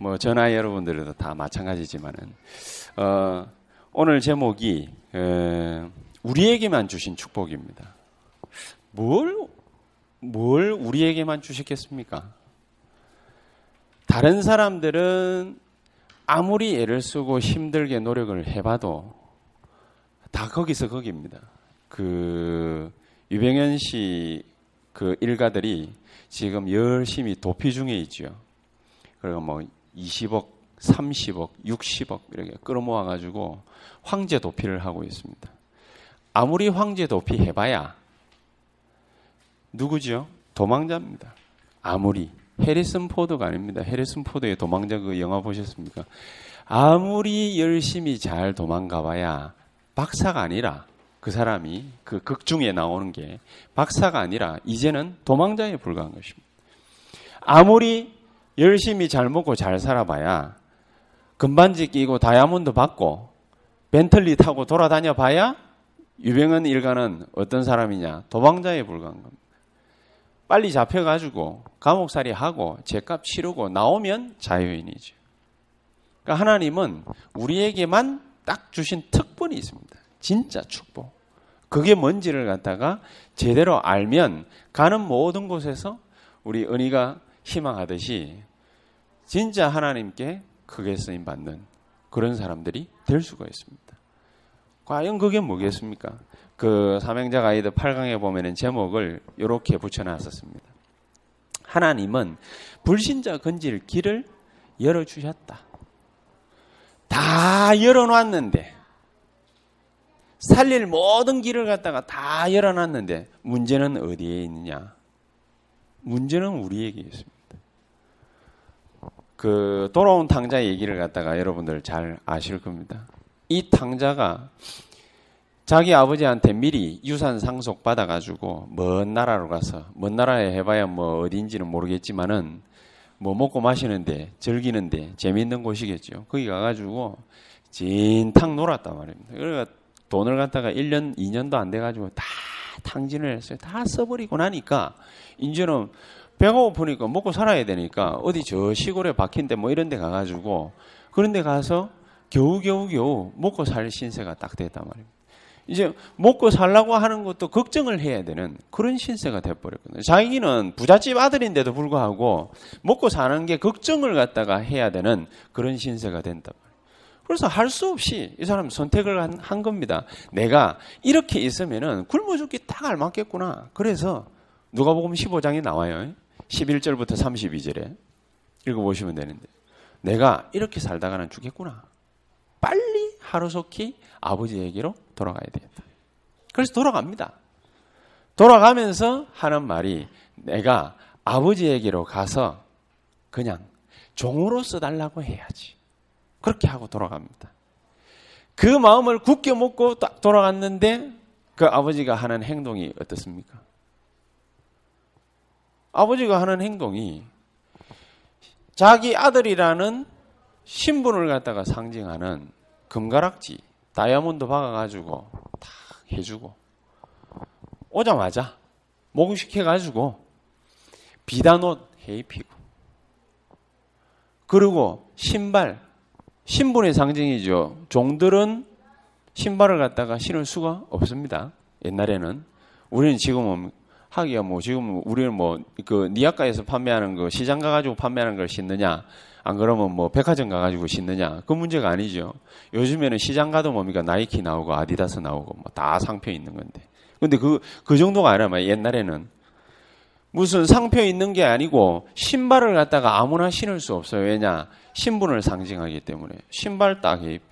예. 뭐 전화 여러분들도 다 마찬가지지만은 어, 오늘 제목이 에, 우리에게만 주신 축복입니다. 뭘, 뭘 우리에게만 주셨겠습니까? 다른 사람들은 아무리 애를 쓰고 힘들게 노력을 해봐도 다 거기서 거기입니다. 그 유병현 씨 그 일가들이 지금 열심히 도피 중에 있죠. 그리고 뭐 20억, 30억, 60억 이렇게 끌어모아 가지고 황제 도피를 하고 있습니다. 아무리 황제 도피 해봐야 누구죠? 도망자입니다. 아무리 해리슨 포드가 아닙니다. 해리슨 포드의 도망자 그 영화 보셨습니까? 아무리 열심히 잘 도망가봐야 박사가 아니라 그 사람이 그 극 중에 나오는 게 박사가 아니라 이제는 도망자에 불과한 것입니다. 아무리 열심히 잘 먹고 잘 살아봐야 금반지 끼고 다이아몬드 받고 벤틀리 타고 돌아다녀 봐야 유병헌 일가는 어떤 사람이냐 도망자에 불과한 겁니다. 빨리 잡혀가지고 감옥살이 하고 죄값 치르고 나오면 자유인이죠. 그러니까 하나님은 우리에게만 딱 주신 특권이 있습니다. 진짜 축복. 그게 뭔지를 갖다가 제대로 알면 가는 모든 곳에서 우리 은희가 희망하듯이 진짜 하나님께 크게 쓰임 받는 그런 사람들이 될 수가 있습니다. 과연 그게 뭐겠습니까? 그 사명자 가이드 8강에 보면은 제목을 이렇게 붙여놨었습니다. 하나님은 불신자 건질 길을 열어주셨다. 다 열어놨는데, 살릴 모든 길을 갖다가 다 열어놨는데, 문제는 어디에 있느냐? 문제는 우리에게 있습니다. 그 돌아온 탕자 얘기를 갖다가 여러분들 잘 아실 겁니다. 이 탕자가 자기 아버지한테 미리 유산 상속 받아가지고 먼 나라로 가서 먼 나라에 해봐야 뭐 어딘지는 모르겠지만은 뭐 먹고 마시는데 즐기는데 재미있는 곳이겠죠. 거기 가가지고 진탕 놀았단 말입니다. 그러니까 돈을 갖다가 1년, 2년도 안 돼가지고 다 탕진을 했어요. 다 써버리고 나니까 이제는 배가 고프니까 먹고 살아야 되니까 어디 저 시골에 박힌 데 뭐 이런 데 가가지고 그런 데 가서 겨우겨우 겨우 먹고 살 신세가 딱 됐단 말입니다. 이제 먹고 살라고 하는 것도 걱정을 해야 되는 그런 신세가 돼버렸거든요. 자기는 부잣집 아들인데도 불구하고 먹고 사는 게 걱정을 갖다가 해야 되는 그런 신세가 된다. 그래서 할 수 없이 이 사람 선택을 한, 한 겁니다. 내가 이렇게 있으면은 굶어 죽기 딱 알맞겠구나. 그래서 누가복음 15장에 나와요. 11절부터 32절에 읽어보시면 되는데 내가 이렇게 살다가는 죽겠구나. 빨리 하루속히 아버지에게로 돌아가야 되겠다. 그래서 돌아갑니다. 돌아가면서 하는 말이 내가 아버지에게로 가서 그냥 종으로 써달라고 해야지. 그렇게 하고 돌아갑니다. 그 마음을 굳게 먹고 딱 돌아갔는데 그 아버지가 하는 행동이 어떻습니까? 아버지가 하는 행동이 자기 아들이라는 신분을 갖다가 상징하는 금가락지, 다이아몬드 박아가지고 다 해주고 오자마자 목시켜가지고 비단 옷 해입히고 그리고 신발, 신분의 상징이죠. 종들은 신발을 갖다가 신을 수가 없습니다. 옛날에는 우리는 지금은 하기야 뭐 지금 우리는 뭐 그 니아카에서 판매하는 거 시장 가가지고 판매하는 걸 신느냐 안 그러면 뭐 백화점 가가지고 신느냐 그 문제가 아니죠. 요즘에는 시장 가도 뭡니까 나이키 나오고 아디다스 나오고 뭐 다 상표 있는 건데. 근데 그, 그 정도가 아니라 옛날에는 무슨 상표 있는 게 아니고 신발을 갖다가 아무나 신을 수 없어요. 왜냐? 신분을 상징하기 때문에 신발 딱 해입,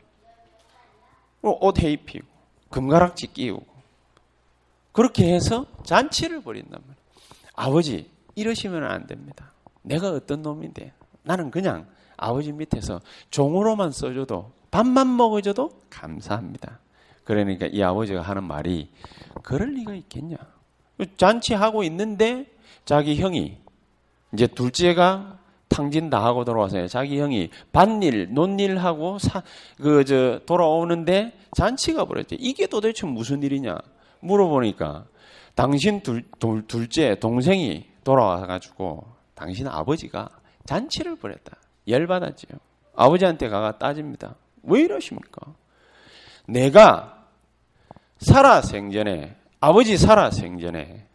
옷 해 입히고 금가락지 끼우고 그렇게 해서 잔치를 벌인단 말이에요. 아버지 이러시면 안 됩니다. 내가 어떤 놈인데 나는 그냥 아버지 밑에서 종으로만 써줘도 밥만 먹어줘도 감사합니다. 그러니까 이 아버지가 하는 말이 그럴 리가 있겠냐? 잔치하고 있는데 자기 형이 이제 둘째가 탕진 다 하고 돌아와서 자기 형이 밭일, 논일 하고 그 저 돌아오는데 잔치가 벌어졌죠. 이게 도대체 무슨 일이냐 물어보니까 당신 둘, 둘 둘 째 동생이 돌아와 가지고 당신 아버지가 잔치를 벌였다. 열받았지요. 아버지한테 가가 따집니다. 왜 이러십니까? 내가 살아 생전에 아버지 살아 생전에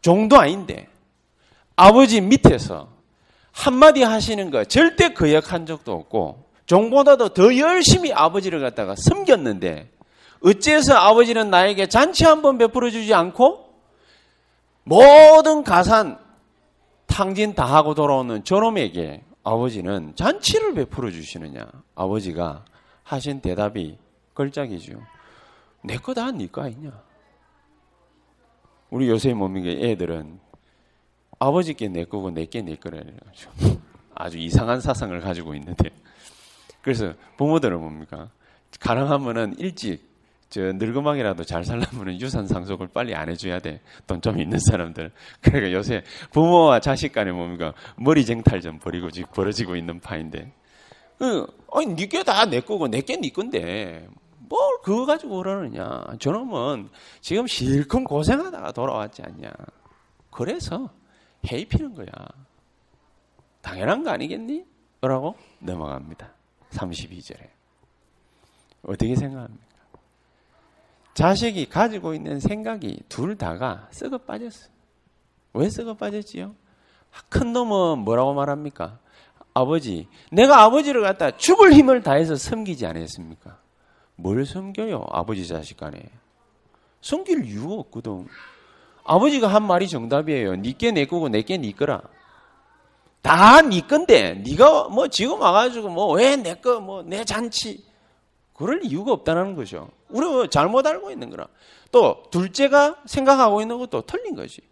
종도 아닌데 아버지 밑에서 한마디 하시는 거 절대 거역한 적도 없고 종보다도 더 열심히 아버지를 갖다가 섬겼는데 어째서 아버지는 나에게 잔치 한 번 베풀어 주지 않고 모든 가산 탕진 다 하고 돌아오는 저놈에게 아버지는 잔치를 베풀어 주시느냐? 아버지가 하신 대답이 걸작이죠. 내 거다 니거 아니냐? 우리 요새 몸이게 애들은 아버지께 내 거고 내게 내 거라 가지고 아주 이상한 사상을 가지고 있는데 그래서 부모들은 뭡니까? 가능하면은 일찍 저 늙음하게라도 잘 살려면 유산 상속을 빨리 안 해줘야 돼. 돈 좀 있는 사람들. 그러니까 요새 부모와 자식 간에 뭡니까? 머리 쟁탈 좀 벌이고 벌어지고 있는 파인데. 그, 아니, 니게 다 내 거고, 내게 니 건데, 뭘 그거 가지고 그러느냐. 저놈은 지금 실컷 고생하다가 돌아왔지 않냐. 그래서 해이 피는 거야. 당연한 거 아니겠니? 라고 넘어갑니다. 32절에. 어떻게 생각합니까? 자식이 가지고 있는 생각이 둘 다가 썩어 빠졌어. 왜 썩어 빠졌지요? 큰 놈은 뭐라고 말합니까? 아버지, 내가 아버지를 갖다 죽을 힘을 다해서 섬기지 않았습니까? 뭘 섬겨요? 아버지 자식 간에. 섬길 이유가 없거든. 아버지가 한 말이 정답이에요. 니께 내 거고 내께 니 거라. 다 니 건데 니가 뭐 지금 와가지고 뭐 왜 내 거 뭐 내 잔치 그럴 이유가 없다는 거죠. 우리가 잘못 알고 있는 거라. 또 둘째가 생각하고 있는 것도 틀린 거지.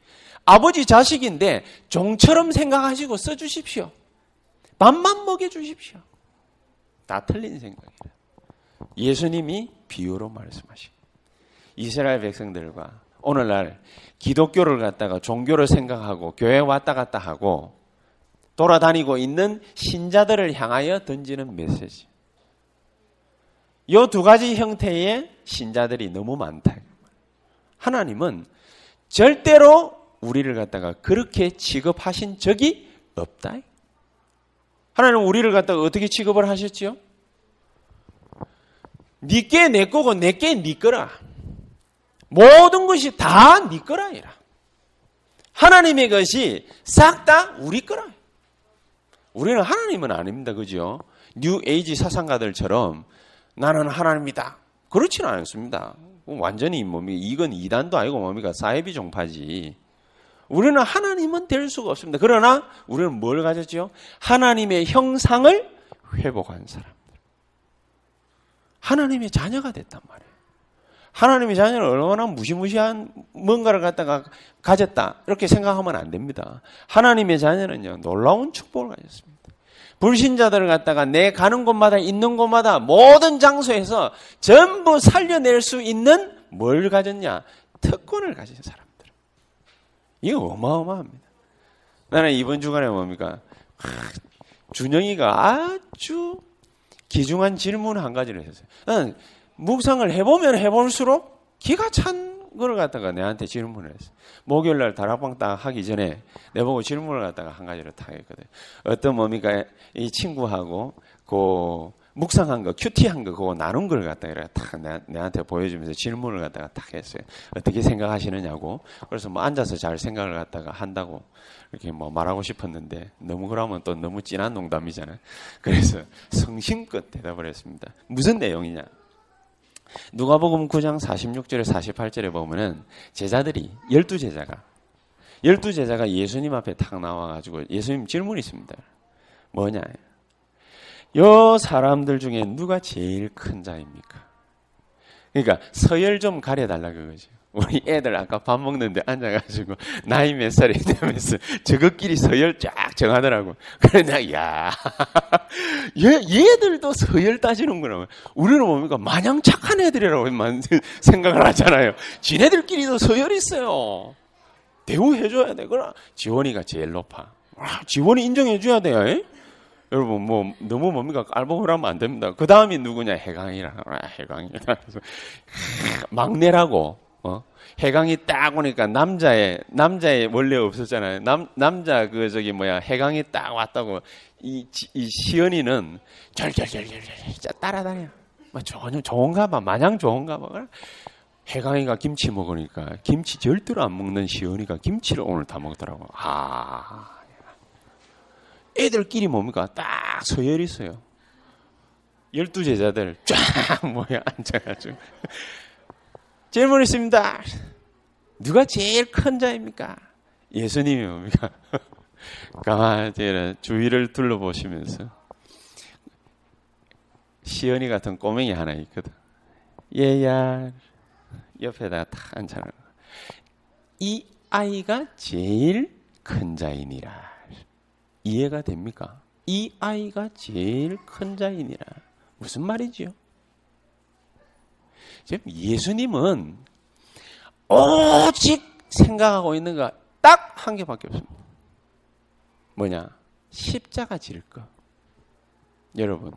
아버지 자식인데 종처럼 생각하시고 써주십시오. 밥만 먹여주십시오. 다 틀린 생각이다. 예수님이 비유로 말씀하시 이스라엘 백성들과 오늘날 기독교를 갖다가 종교를 생각하고 교회 왔다 갔다 하고 돌아다니고 있는 신자들을 향하여 던지는 메시지. 이 두 가지 형태의 신자들이 너무 많다. 하나님은 절대로 우리를 갖다가 그렇게 취급하신 적이 없다. 하나님은 우리를 갖다가 어떻게 취급을 하셨지요? 니께 내 거고 내께 니 거라. 모든 것이 다 니 거라 이라. 하나님의 것이 싹 다 우리 거라. 우리는 하나님은 아닙니다. 그죠? 뉴 에이지 사상가들처럼 나는 하나님이다. 그렇지는 않습니다. 완전히 뭡니까? 이건 이단도 아니고 뭡니까? 사이비 종파지. 우리는 하나님은 될 수가 없습니다. 그러나 우리는 뭘 가졌지요? 하나님의 형상을 회복한 사람들. 하나님의 자녀가 됐단 말이에요. 하나님의 자녀는 얼마나 무시무시한 뭔가를 갖다가 가졌다. 이렇게 생각하면 안 됩니다. 하나님의 자녀는요, 놀라운 축복을 가졌습니다. 불신자들을 갖다가 내 가는 곳마다 있는 곳마다 모든 장소에서 전부 살려낼 수 있는 뭘 가졌냐? 특권을 가진 사람들. 이거 어마어마합니다. 나는 이번 주간에 뭡니까? 준영이가 아주 기중한 질문 한 가지를 했어요. 묵상을 해보면 해볼수록 기가 찬 걸 갖다가 내한테 질문을 했어. 목요일 날 다락방 딱 하기 전에 내보고 질문을 갖다가 한 가지를 딱 했거든. 어떤 뭡니까? 이 친구하고 그 묵상한 거, 큐티한 거, 그거 나눈 걸 갖다가 딱 내, 한테 보여주면서 질문을 갖다가 딱 했어요. 어떻게 생각하시느냐고. 그래서 뭐 앉아서 잘 생각을 갖다가 한다고 이렇게 뭐 말하고 싶었는데 너무 그러면 또 너무 진한 농담이잖아요. 그래서 성심껏 대답을 했습니다. 무슨 내용이냐? 누가복음 9장 46절에 48절에 보면은 제자들이 열두 제자가 열두 제자가 예수님 앞에 탁 나와가지고 예수님 질문이 있습니다. 뭐냐? 요 사람들 중에 누가 제일 큰 자입니까? 그러니까 서열 좀 가려달라 그거죠. 우리 애들 아까 밥 먹는데 앉아가지고 나이 몇 살이 되면서 저것끼리 서열 쫙 정하더라고. 그래 내가 야 얘, 얘들도 서열 따지는구나. 우리는 뭡니까 마냥 착한 애들이라고만 생각을 하잖아요. 지네들끼리도 서열 있어요. 대우해줘야 돼. 그럼 지원이가 제일 높아. 아, 지원이 인정해줘야 돼요. 에? 여러분 뭐 너무 뭡니까 깔보하면 안 됩니다. 그 다음이 누구냐 해강이라 아, 해강이라 그래서 막내라고 어? 해강이 딱 오니까 남자의 남자의 원래 없었잖아요. 남 남자 그 저기 뭐야 해강이 딱 왔다고 이, 이 시연이는 절절절절절 따라다녀. 뭐 전혀 좋은가 봐. 마냥 좋은가 봐. 해강이가 김치 먹으니까 김치 절대로 안 먹는 시연이가 김치를 오늘 다 먹더라고. 아. 애들끼리 뭡니까? 딱 서열 있어요. 열두 제자들 쫙 모여 앉아가지고 질문 있습니다. 누가 제일 큰 자입니까? 예수님이 뭡니까? 가만히 주위를 둘러보시면서 시연이 같은 꼬맹이 하나 있거든. 얘야 옆에다가 탁 앉아라. 이 아이가 제일 큰 자이니라. 이해가 됩니까? 이 아이가 제일 큰 자이니라. 무슨 말이지요? 예수님은 오직 생각하고 있는 거 딱 한 개밖에 없습니다. 뭐냐? 십자가 질 거. 여러분,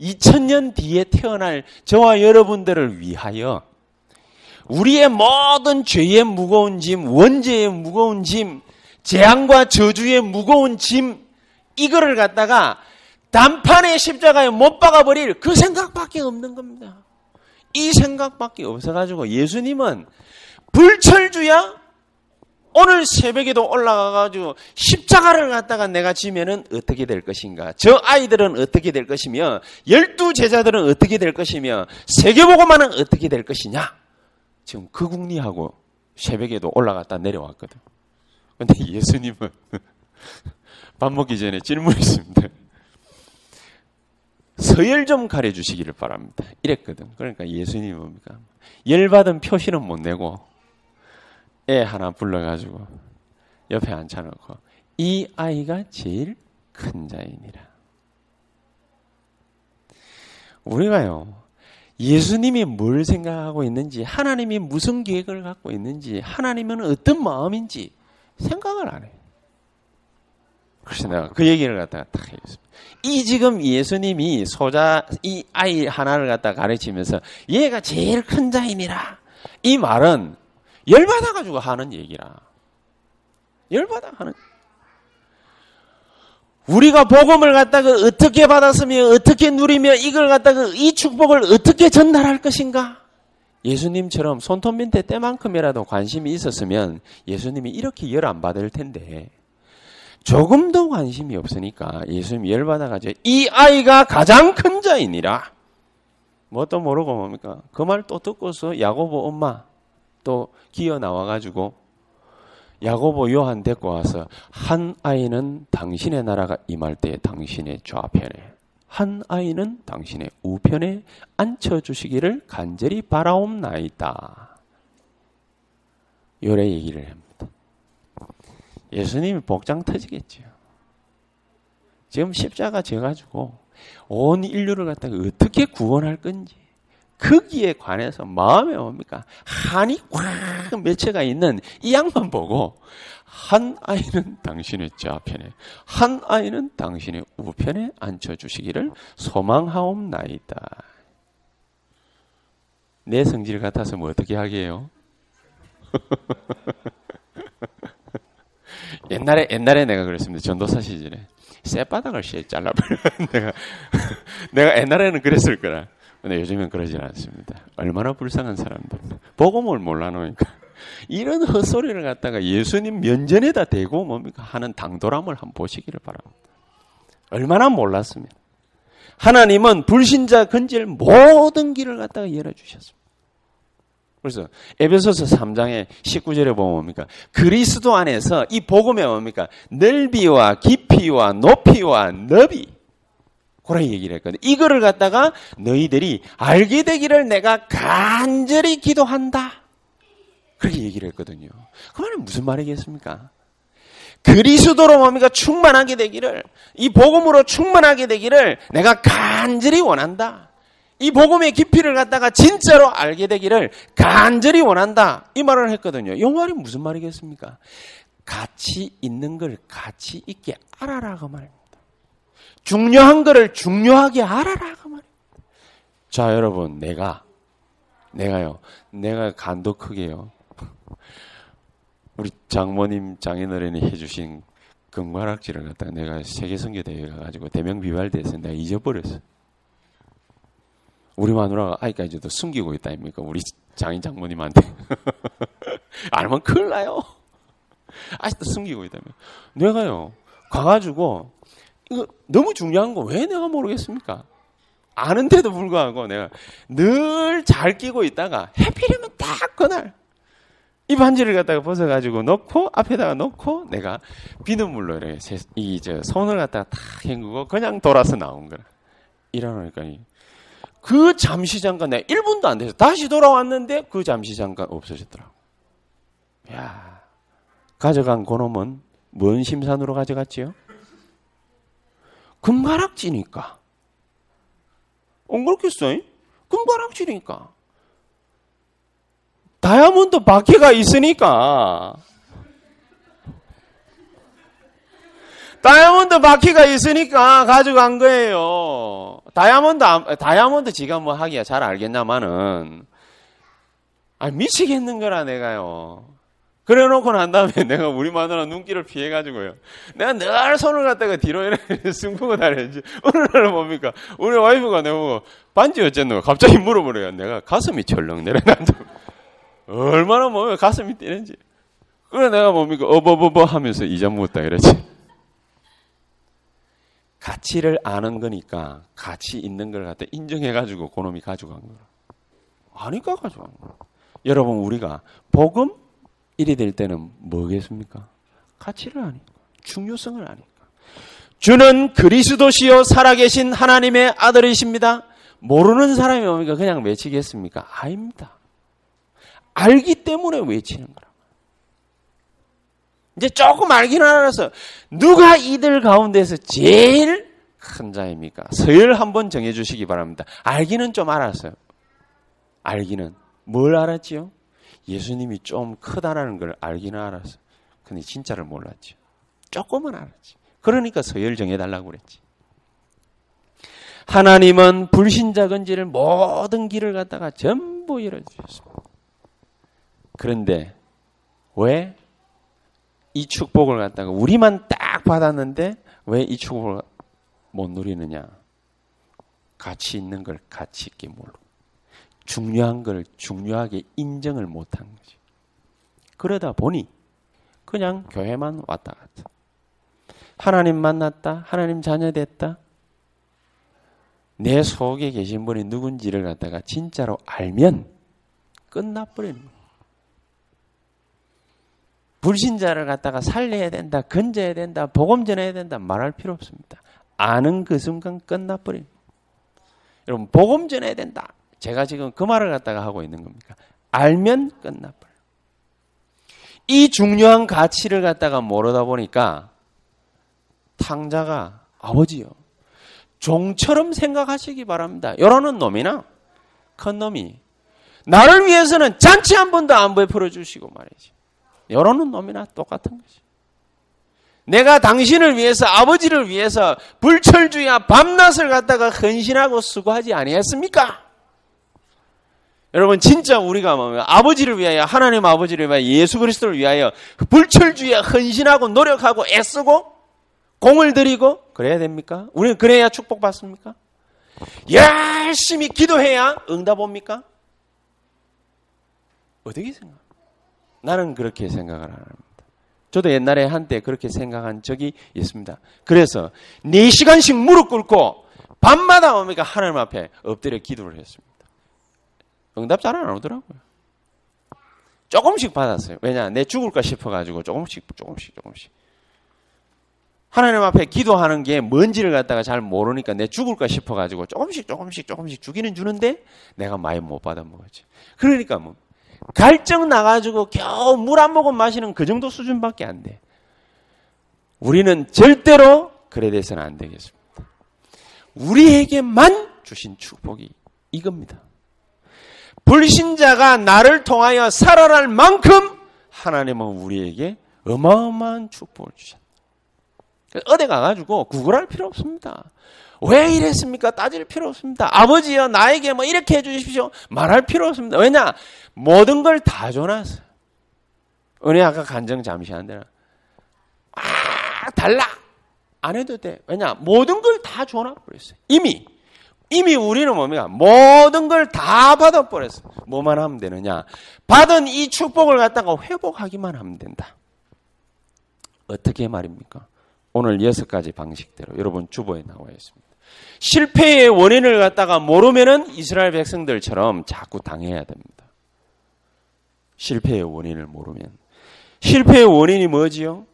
2000년 뒤에 태어날 저와 여러분들을 위하여 우리의 모든 죄의 무거운 짐, 원죄의 무거운 짐, 재앙과 저주의 무거운 짐, 이거를 갖다가 단판의 십자가에 못 박아버릴 그 생각밖에 없는 겁니다. 이 생각밖에 없어가지고 예수님은 불철주야? 오늘 새벽에도 올라가가지고 십자가를 갖다가 내가 지면은 어떻게 될 것인가? 저 아이들은 어떻게 될 것이며, 열두 제자들은 어떻게 될 것이며, 세계보고만은 어떻게 될 것이냐? 지금 그 궁리하고 새벽에도 올라갔다 내려왔거든. 근데 예수님은 밥 먹기 전에 질문이 있습니다. 서열 좀 가려 주시기를 바랍니다. 이랬거든. 그러니까 예수님이 뭡니까? 열받은 표시는 못 내고 애 하나 불러가지고 옆에 앉혀놓고 이 아이가 제일 큰 자이니라. 우리가요, 예수님이 뭘 생각하고 있는지, 하나님이 무슨 계획을 갖고 있는지, 하나님은 어떤 마음인지 생각을 안 해요. 그래서 내가 그 얘기를 갖다가 딱 해줬습니다. 이 지금 예수님이 소자, 이 아이 하나를 갖다 가르치면서 얘가 제일 큰 자이니라. 이 말은 열받아 가지고 하는 얘기라. 열받아 하는. 우리가 복음을 갖다가 어떻게 받았으며 어떻게 누리며 이걸 갖다가 이 축복을 어떻게 전달할 것인가? 예수님처럼 손톱 밑에 때만큼이라도 관심이 있었으면 예수님이 이렇게 열 안 받을 텐데 조금도 관심이 없으니까 예수님 열받아가지고 이 아이가 가장 큰 자이니라. 뭣도 모르고 뭡니까? 그 말 또 듣고서 야고보 엄마 또 기어 나와가지고 야고보 요한 데리고 와서 한 아이는 당신의 나라가 임할 때 당신의 좌편에 한 아이는 당신의 우편에 앉혀주시기를 간절히 바라옵나이다. 요래 얘기를 합니다. 예수님이 복장 터지겠죠. 지금 십자가 져가지고 온 인류를 갖다가 어떻게 구원할 건지 거기에 관해서 마음에 뭡니까? 한이 꽉 맺혀가 있는 이 양만 보고 한 아이는 당신의 좌편에 한 아이는 당신의 우편에 앉혀주시기를 소망하옵나이다. 내 성질 같아서 뭐 어떻게 하게요? 옛날에 옛날에 내가 그랬습니다. 전도사 시절에 쇠바닥을 씨 잘라버려. 내가 내가 옛날에는 그랬을 거라. 근데 요즘엔 그러진 않습니다. 얼마나 불쌍한 사람들. 복음을 몰라 놓으니까 이런 헛소리를 갖다가 예수님 면전에다 대고 뭡니까 하는 당돌함을 한번 보시기를 바랍니다. 얼마나 몰랐으면 하나님은 불신자 건질 모든 길을 갖다가 열어주셨습니다. 그래서 에베소서 3장의 19절에 보면 뭡니까? 그리스도 안에서 이 복음에 뭡니까? 넓이와 깊이와 높이와 너비. 그런 얘기를 했거든. 이거를 갖다가 너희들이 알게 되기를 내가 간절히 기도한다. 그렇게 얘기를 했거든요. 그 말은 무슨 말이겠습니까? 그리스도로 뭡니까? 충만하게 되기를, 이 복음으로 충만하게 되기를 내가 간절히 원한다. 이 복음의 깊이를 갖다가 진짜로 알게 되기를 간절히 원한다. 이 말을 했거든요. 이 말이 무슨 말이겠습니까? 가치 있는 걸 가치 있게 알아라 그 말입니다. 중요한 거를 중요하게 알아라 그 말입니다. 자 여러분 내가 내가요 내가 간도 크게요 우리 장모님 장인어른이 해주신 금과락지를 갖다가 내가 세계선교 대회 가가지고 대명 비발대에서 내가 잊어버렸어. 우리 마누라가 아직까지도 숨기고 있다 아닙니까? 우리 장인 장모님한테. 알면 큰일 나요. 아직도 숨기고 있다며. 내가요, 가가지고, 이거 너무 중요한 거 왜 내가 모르겠습니까? 아는데도 불구하고 내가 늘 잘 끼고 있다가 해피리면 딱 그날 이 반지를 갖다가 벗어가지고 넣고 앞에다가 놓고 내가 비눗물로 이렇게 이저 손을 갖다가 탁 헹구고 그냥 돌아서 나온 거라. 일어나니까 그 잠시 잠깐 내가 1분도 안 돼서 다시 돌아왔는데 그 잠시 잠깐 없어졌더라고. 야 가져간 그놈은 뭔 심산으로 가져갔지요? 금가락지니까. 안 그렇겠어요? 금가락지니까. 다이아몬드 바퀴가 있으니까. 다이아몬드 바퀴가 있으니까 가져간 거예요. 다이아몬드, 다이아몬드 지가 뭐 하기야 잘 알겠냐마는. 아, 미치겠는 거라, 내가요. 그래 놓고 난 다음에 내가 우리 마누라 눈길을 피해가지고요. 내가 늘 손을 갖다가 뒤로 이렇게 숨고 다녔지. 어느 날은 뭡니까? 우리 와이프가 내보고 반지 어쨌노? 갑자기 물어보래요. 내가 가슴이 철렁 내려가지고. 얼마나 뭐 가슴이 뛰는지. 그래 내가 뭡니까? 어버버버 하면서 이자 묻다 이러지. 가치를 아는 거니까 가치 있는 걸 갖다 인정해가지고 그놈이 가져간 거라. 아니까 가져간 거라. 여러분 우리가 복음 일이 될 때는 뭐겠습니까? 가치를 아니까 중요성을 아니까. 주는 그리스도시요 살아계신 하나님의 아들이십니다. 모르는 사람이 뭡니까? 그냥 외치겠습니까? 아닙니다. 알기 때문에 외치는 거라. 이제 조금 알기는 알아서 누가 이들 가운데서 제일 큰 자입니까? 서열 한번 정해주시기 바랍니다. 알기는 좀 알았어요. 알기는 뭘 알았지요? 예수님이 좀 크다라는 걸 알기는 알았어. 근데 진짜를 몰랐지. 조금은 알았지. 그러니까 서열 정해달라고 그랬지. 하나님은 불신자 건지를 모든 길을 갖다가 전부 열어주셨습니다. 그런데 왜 이 축복을 갖다가 우리만 딱 받았는데 왜 이 축복을 못 누리느냐? 가치 있는 걸 가치 있게 모르고 중요한 걸 중요하게 인정을 못한 거지. 그러다 보니 그냥 교회만 왔다 갔다. 하나님 만났다. 하나님 자녀 됐다. 내 속에 계신 분이 누군지를 갖다가 진짜로 알면 끝나버리는 거예요. 불신자를 갖다가 살려야 된다, 건져야 된다, 복음 전해야 된다 말할 필요 없습니다. 아는 그 순간 끝나버린. 여러분 복음 전해야 된다. 제가 지금 그 말을 갖다가 하고 있는 겁니까? 알면 끝나버려. 이 중요한 가치를 갖다가 모르다 보니까 탕자가 아버지요. 종처럼 생각하시기 바랍니다. 요러는 놈이나 큰 놈이 나를 위해서는 잔치 한 번도 안 베풀어 주시고 말이지. 요러는 놈이나 똑같은 거지. 내가 당신을 위해서 아버지를 위해서 불철주야 밤낮을 갖다가 헌신하고 수고하지 아니했습니까? 여러분 진짜 우리가 뭐 아버지를 위하여 하나님 아버지를 위하여 예수 그리스도를 위하여 불철주야 헌신하고 노력하고 애쓰고 공을 들이고 그래야 됩니까? 우리는 그래야 축복받습니까? 열심히 기도해야 응답 옵니까? 어떻게 생각? 나는 그렇게 생각을 안 합니다. 저도 옛날에 한때 그렇게 생각한 적이 있습니다. 그래서 4시간씩 무릎 꿇고 밤마다 뭡니까? 하나님 앞에 엎드려 기도를 했습니다. 응답 잘 안 오더라고요. 조금씩 받았어요. 왜냐? 내 죽을까 싶어가지고 조금씩, 조금씩, 조금씩. 하나님 앞에 기도하는 게 뭔지를 갖다가 잘 모르니까 내 죽을까 싶어가지고 조금씩, 조금씩, 조금씩 주기는 주는데 내가 많이 못 받아먹었지. 그러니까 뭐, 갈증 나가지고 겨우 물 한 모금 마시는 그 정도 수준밖에 안 돼. 우리는 절대로 그래 돼서는 안 되겠습니다. 우리에게만 주신 축복이 이겁니다. 불신자가 나를 통하여 살아날 만큼 하나님은 우리에게 어마어마한 축복을 주셨다. 어디 가가지고 구걸할 필요 없습니다. 왜 이랬습니까? 따질 필요 없습니다. 아버지여 나에게 뭐 이렇게 해주십시오. 말할 필요 없습니다. 왜냐? 모든 걸 다 줘놨어요. 은혜 아까 간증 잠시 한 대나. 아 달라. 안 해도 돼. 왜냐? 모든 걸 다 줘놔버렸어요. 이미. 이미 우리는 뭡니까? 모든 걸 다 받아버렸어. 뭐만 하면 되느냐? 받은 이 축복을 갖다가 회복하기만 하면 된다. 어떻게 말입니까? 오늘 여섯 가지 방식대로 여러분 주보에 나와 있습니다. 실패의 원인을 갖다가 모르면은 이스라엘 백성들처럼 자꾸 당해야 됩니다. 실패의 원인을 모르면. 실패의 원인이 뭐지요?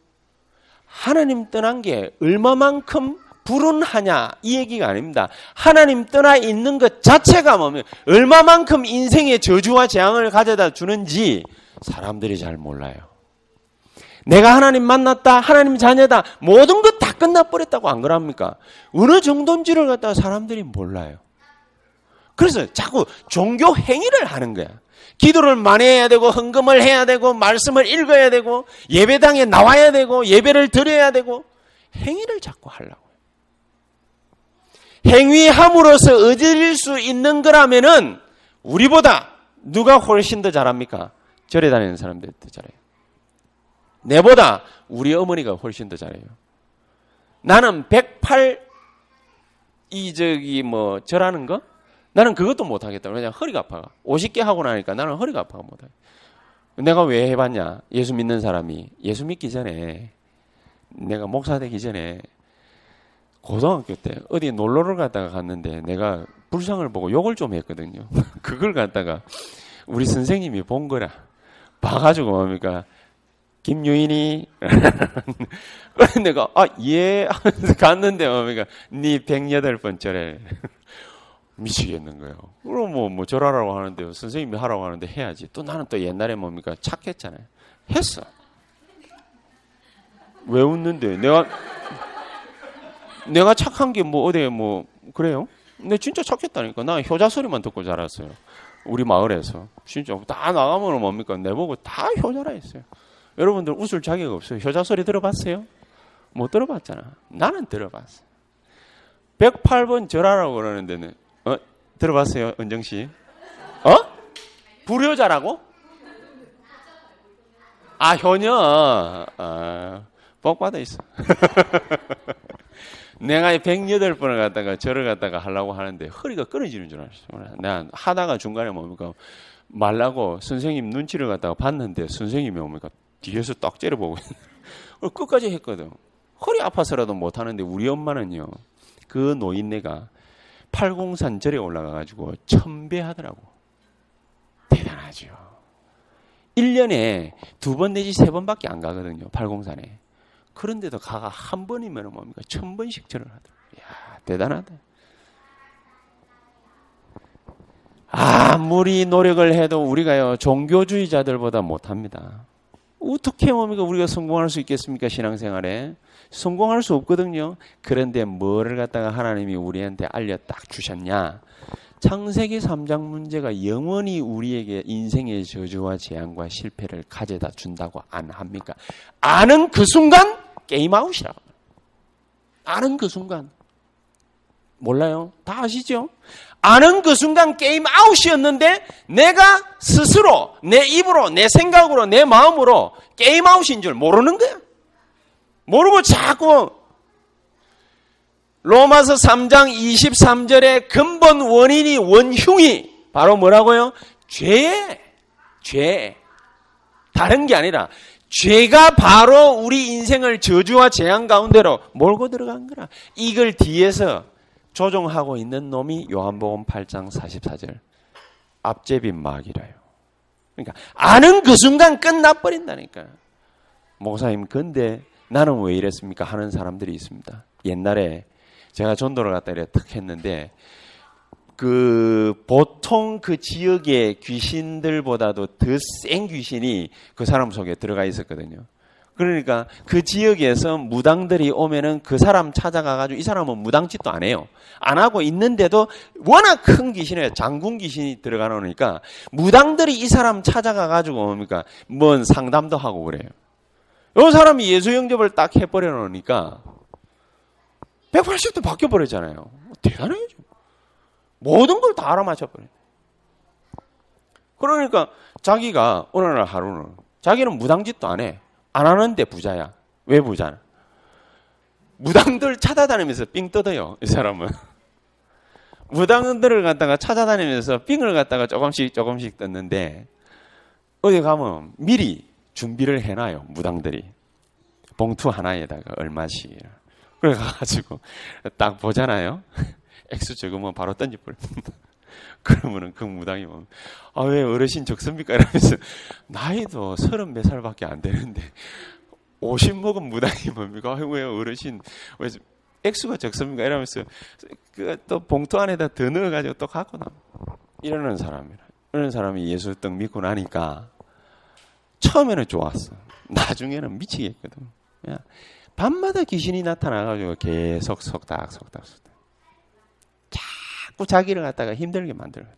하나님 떠난 게 얼마만큼 불운하냐 이 얘기가 아닙니다. 하나님 떠나 있는 것 자체가 뭐면 얼마만큼 인생의 저주와 재앙을 가져다 주는지 사람들이 잘 몰라요. 내가 하나님 만났다, 하나님 자녀다, 모든 끝나버렸다고 안 그럽니까? 어느 정도인지를 갖다가 사람들이 몰라요. 그래서 자꾸 종교 행위를 하는 거야. 기도를 많이 해야 되고, 헌금을 해야 되고, 말씀을 읽어야 되고, 예배당에 나와야 되고, 예배를 드려야 되고, 행위를 자꾸 하려고. 행위함으로써 얻을 수 있는 거라면은, 우리보다 누가 훨씬 더 잘합니까? 절에 다니는 사람들이 더 잘해요. 내보다 우리 어머니가 훨씬 더 잘해요. 나는 108, 이, 저기, 뭐, 절하는 거? 나는 그것도 못하겠다. 왜냐 허리가 아파가. 50개 하고 나니까 나는 허리가 아파가 못해. 내가 왜 해봤냐? 예수 믿는 사람이. 예수 믿기 전에, 내가 목사 되기 전에, 고등학교 때 어디 놀러를 갔다가 갔는데 내가 불상을 보고 욕을 좀 했거든요. 그걸 갖다가 우리 선생님이 본 거라. 봐가지고 뭡니까? 김유인이 내가 아예 갔는데 뭡니까? 네 108번째래. 미치겠는 거예요. 그럼 뭐, 뭐, 절하라고 하는데, 선생님이 하라고 하는데 해야지. 또 나는 또 옛날에 뭡니까? 착했잖아요. 했어. 왜 웃는데? 내가, 내가 착한 게 뭐, 어디에 뭐, 그래요? 근데 진짜 착했다니까. 나 효자 소리만 듣고 자랐어요. 우리 마을에서. 진짜 다 나가면 뭡니까? 내보고 다 효자라 했어요. 여러분들 웃을 자격 없어요. 효자 소리 들어봤어요? 못 들어봤잖아. 나는 들어봤어. 108번 절하라고 그러는 데는 어? 들어봤어요, 은정 씨? 어? 불효자라고? 아, 효녀. 아, 복 받아 있어. 내가 108번을 갖다가 절을 갖다가 하려고 하는데 허리가 끊어지는 줄 알았어. 내가 하다가 중간에 뭡니까? 말라고 선생님 눈치를 갖다가 봤는데 선생님이 뭡니까? 뒤에서 딱 째려보고 끝까지 했거든. 허리 아파서라도 못하는데 우리 엄마는요. 그 노인네가 팔공산 절에 올라가가지고 천배하더라고. 대단하죠. 1년에 두 번 내지 세 번밖에 안 가거든요. 팔공산에. 그런데도 가가 한 번이면 뭡니까? 천 번씩 절을 하더라고. 야 대단하다. 아무리 노력을 해도 우리가요, 종교주의자들보다 못합니다. 어떻게 뭡니까? 우리가 성공할 수 있겠습니까? 신앙생활에. 성공할 수 없거든요. 그런데 뭐를 갖다가 하나님이 우리한테 알려 딱 주셨냐? 창세기 3장 문제가 영원히 우리에게 인생의 저주와 재앙과 실패를 가져다 준다고 안 합니까? 아는 그 순간 게임 아웃이라고. 아는 그 순간. 몰라요? 다 아시죠? 아는 그 순간 게임 아웃이었는데 내가 스스로 내 입으로 내 생각으로 내 마음으로 게임 아웃인 줄 모르는 거야. 모르고 자꾸 로마서 3장 23절의 근본 원인이 원흉이 바로 뭐라고요? 죄. 죄. 다른 게 아니라 죄가 바로 우리 인생을 저주와 재앙 가운데로 몰고 들어간 거라. 이걸 뒤에서 조종하고 있는 놈이 요한복음 8장 44절 앞제비 마귀라요. 그러니까 아는 그 순간 끝나버린다니까. 목사님, 근데 나는 왜 이랬습니까? 하는 사람들이 있습니다. 옛날에 제가 전도를 갔다 이래 탁 했는데 그 보통 그 지역의 귀신들보다도 더 센 귀신이 그 사람 속에 들어가 있었거든요. 그러니까 그 지역에서 무당들이 오면은 그 사람 찾아가가지고 이 사람은 무당짓도 안 해요. 안 하고 있는데도 워낙 큰 귀신이에요. 장군 귀신이 들어가 놓으니까 무당들이 이 사람 찾아가가지고 뭡니까? 뭔 상담도 하고 그래요. 이 사람이 예수 영접을 딱 해버려 놓으니까 180도 바뀌어버렸잖아요. 대단해요. 모든 걸 다 알아맞혀버려요. 그러니까 자기가 어느 날 하루는 자기는 무당짓도 안 해. 안 하는데 부자야. 왜 부자나? 무당들 찾아다니면서 삥 뜯어요. 이 사람은. 무당들을 갖다가 찾아다니면서 삥을 갖다가 조금씩 조금씩 뜯는데 어디 가면 미리 준비를 해놔요. 무당들이. 봉투 하나에다가 얼마씩. 그래 가지고 딱 보잖아요. 액수 적으면 바로 던져버립니다. 그러면은 그 무당이 뭐, 아, 왜 어르신 적습니까? 이러면서, 나이도 서른 몇 살밖에 안 되는데, 50 먹은 무당이 뭡니까? 왜 어르신, 왜 액수가 적습니까? 이러면서, 그 또 봉투 안에다 더 넣어가지고 또 갖고 나. 이러는 사람이라. 이런 사람이 예수 떡 믿고 나니까, 처음에는 좋았어. 나중에는 미치겠거든. 그냥 밤마다 귀신이 나타나가지고 계속 속닥, 속닥, 속닥. 자꾸 자기를 갖다가 힘들게 만들거든.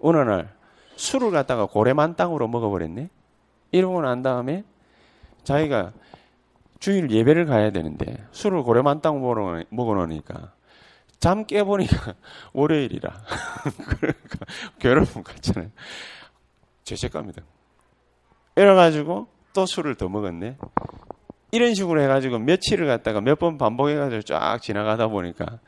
어느 날 술을 갖다가 고래만 땅으로 먹어버렸네. 이러고 난 다음에 자기가 주일 예배를 가야 되는데 술을 고래만 땅으로 먹어놓으니까 잠 깨보니까 월요일이라. 그러니까 괴로움 같잖아요. 죄책감이다. 이래가지고 또 술을 더 먹었네. 이런 식으로 해가지고 며칠을 갖다가 몇 번 반복해가지고 쫙 지나가다 보니까